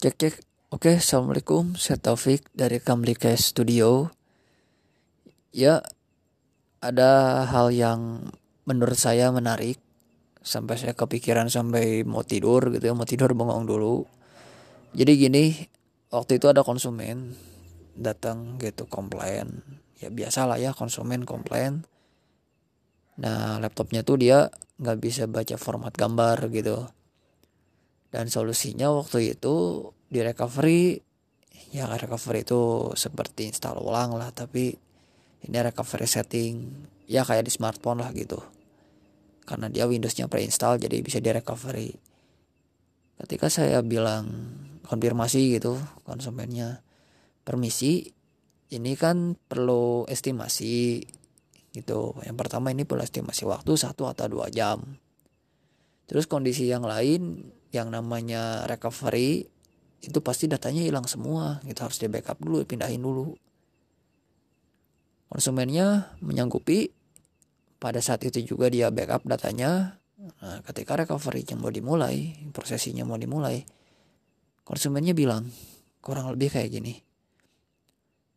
Cek cek. Oke, assalamualaikum. Saya Taufik dari Kamlika Studio. Ya, ada hal yang menurut saya menarik. Sampai saya kepikiran sampai mau tidur gitu ya, mau tidur bengong dulu. Jadi gini, waktu itu ada konsumen datang gitu komplain. Ya biasa lah ya konsumen komplain. Nah laptopnya tuh dia nggak bisa baca format gambar gitu dan solusinya waktu itu di recovery ya recovery itu seperti install ulang lah tapi ini recovery setting ya kayak di smartphone lah gitu. Karena dia Windowsnya preinstall jadi bisa di recovery. Ketika saya bilang konfirmasi gitu konsumennya permisi ini kan perlu estimasi gitu. Yang pertama ini perlu estimasi waktu satu atau dua jam. Terus kondisi yang lain yang namanya recovery itu pasti datanya hilang semua. Gitu harus di backup dulu pindahin dulu. Konsumennya menyanggupi. Pada saat itu juga dia backup datanya. Nah ketika recovery yang mau dimulai prosesinya mau dimulai konsumennya bilang kurang lebih kayak gini.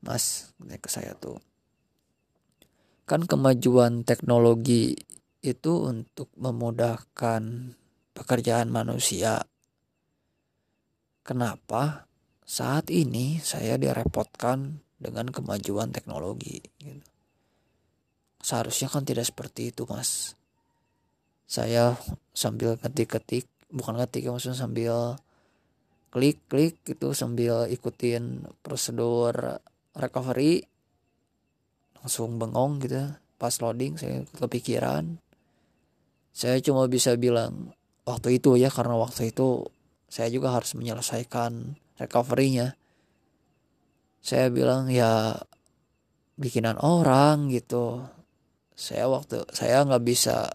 Mas ke saya tuh. Kan kemajuan teknologi itu untuk memudahkan pekerjaan manusia. Kenapa saat ini saya direpotkan dengan kemajuan teknologi? Gitu. Seharusnya kan tidak seperti itu, Mas. Saya sambil ketik-ketik, bukan ketik, maksudnya sambil klik-klik gitu sambil ikutin prosedur recovery langsung bengong gitu pas loading saya kepikiran saya cuma bisa bilang waktu itu ya karena waktu itu saya juga harus menyelesaikan recovery-nya. Saya bilang ya bikinan orang gitu. Saya waktu saya nggak bisa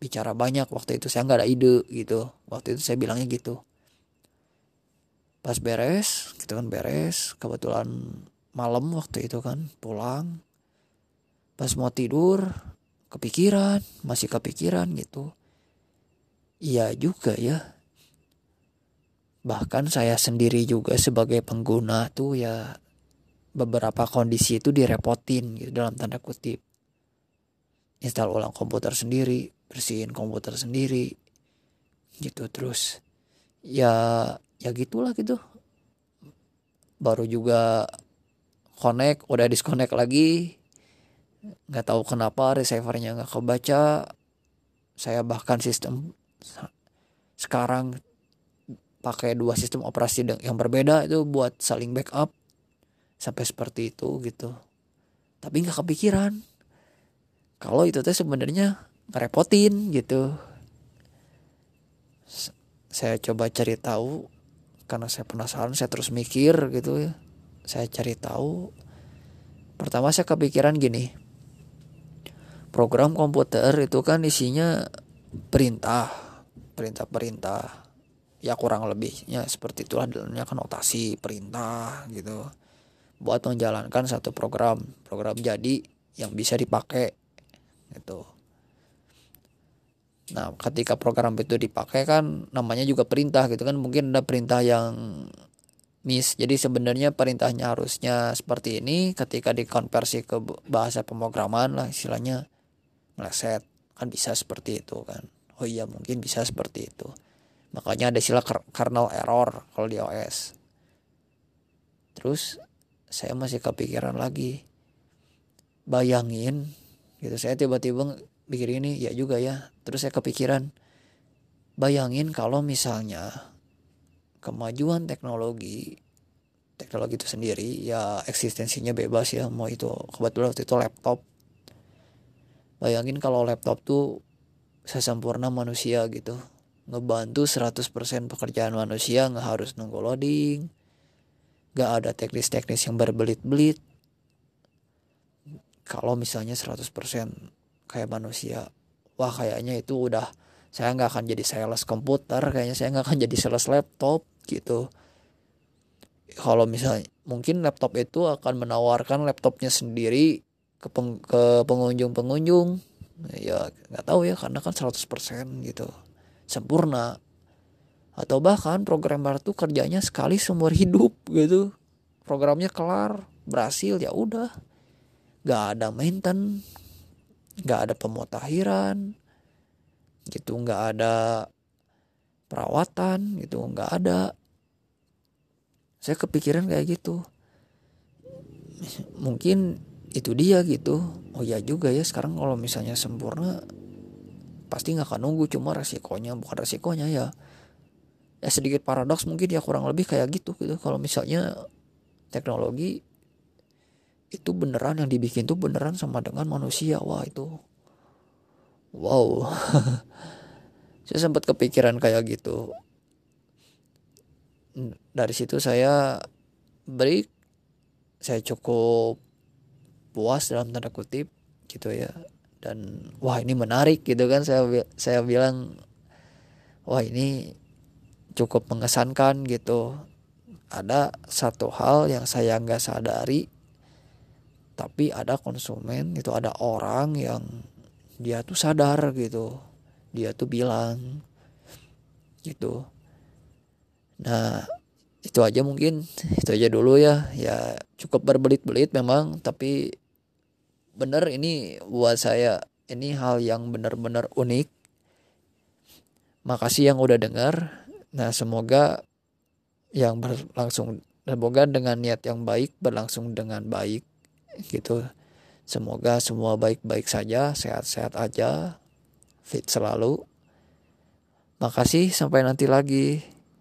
bicara banyak waktu itu. Saya nggak ada ide gitu. Waktu itu saya bilangnya gitu. Pas beres gitu kan beres. Kebetulan malam waktu itu kan pulang. Pas mau tidur kepikiran masih kepikiran gitu. Iya juga ya. Bahkan saya sendiri juga sebagai pengguna tuh ya beberapa kondisi itu direpotin gitu dalam tanda kutip. Install ulang komputer sendiri, bersihin komputer sendiri. Gitu terus. Ya ya gitulah gitu. Baru juga connect, udah disconnect lagi. Nggak tahu kenapa receivernya nggak kebaca. Saya bahkan sistem sekarang pakai dua sistem operasi yang berbeda itu buat saling backup sampai seperti itu gitu. Tapi nggak kepikiran. Kalau itu teh sebenarnya ngerepotin gitu. Saya coba cari tahu karena saya penasaran saya terus mikir gitu ya. Saya cari tahu. Pertama saya kepikiran gini program komputer itu kan isinya perintah perintah-perintah ya kurang lebihnya seperti itulah dalamnya kan notasi perintah gitu. Buat menjalankan satu program program jadi yang bisa dipakai gitu. Nah ketika program itu dipakai kan namanya juga perintah gitu kan. Mungkin ada perintah yang miss. Jadi sebenarnya perintahnya harusnya seperti ini ketika dikonversi ke bahasa pemrograman lah istilahnya meleset. Kan bisa seperti itu kan. Oh iya mungkin bisa seperti itu makanya ada istilah kernel error kalau di OS terus saya masih kepikiran lagi. Bayangin gitu saya tiba-tiba pikir ini ya juga ya. Terus saya kepikiran bayangin kalau misalnya kemajuan teknologi teknologi itu sendiri ya eksistensinya bebas ya mau itu kebetulan waktu itu laptop. Bayangin kalau laptop tuh sesempurna manusia gitu ngebantu 100% pekerjaan manusia nggak harus nunggu loading. Nggak ada teknis-teknis yang berbelit-belit. Kalau misalnya 100% kayak manusia wah kayaknya itu udah saya nggak akan jadi sales komputer kayaknya saya nggak akan jadi sales laptop gitu. Kalau misalnya mungkin laptop itu akan menawarkan laptopnya sendiri ke, peng, ke pengunjung-pengunjung. Ya nggak tahu ya karena kan 100% gitu sempurna. Atau bahkan programmer tuh kerjanya sekali seumur hidup gitu. Programnya kelar berhasil ya udah. Nggak ada maintenance nggak ada pemotahiran gitu. Nggak ada perawatan gitu. Nggak ada. Saya kepikiran kayak gitu. Mungkin itu dia gitu. Oh ya juga ya sekarang kalau misalnya sempurna pasti nggak akan nunggu cuma resikonya bukan resikonya ya. Ya sedikit paradoks mungkin ya kurang lebih kayak gitu gitu. Kalau misalnya teknologi itu beneran yang dibikin tuh beneran sama dengan manusia wah itu. Wow. Saya sempat kepikiran kayak gitu. Dari situ saya break saya cukup puas dalam tanda kutip gitu ya dan wah ini menarik gitu kan. Saya saya bilang wah ini cukup mengesankan gitu. Ada satu hal yang saya nggak sadari tapi ada konsumen itu ada orang yang dia tuh sadar gitu. Dia tuh bilang gitu. Nah itu aja mungkin. Itu aja dulu ya. Ya cukup berbelit-belit memang tapi bener ini buat saya ini hal yang benar-benar unik makasih yang udah dengar Nah, semoga yang berlangsung semoga dengan niat yang baik berlangsung dengan baik gitu. Semoga semua baik-baik saja, sehat-sehat aja, fit selalu. Makasih, sampai nanti lagi.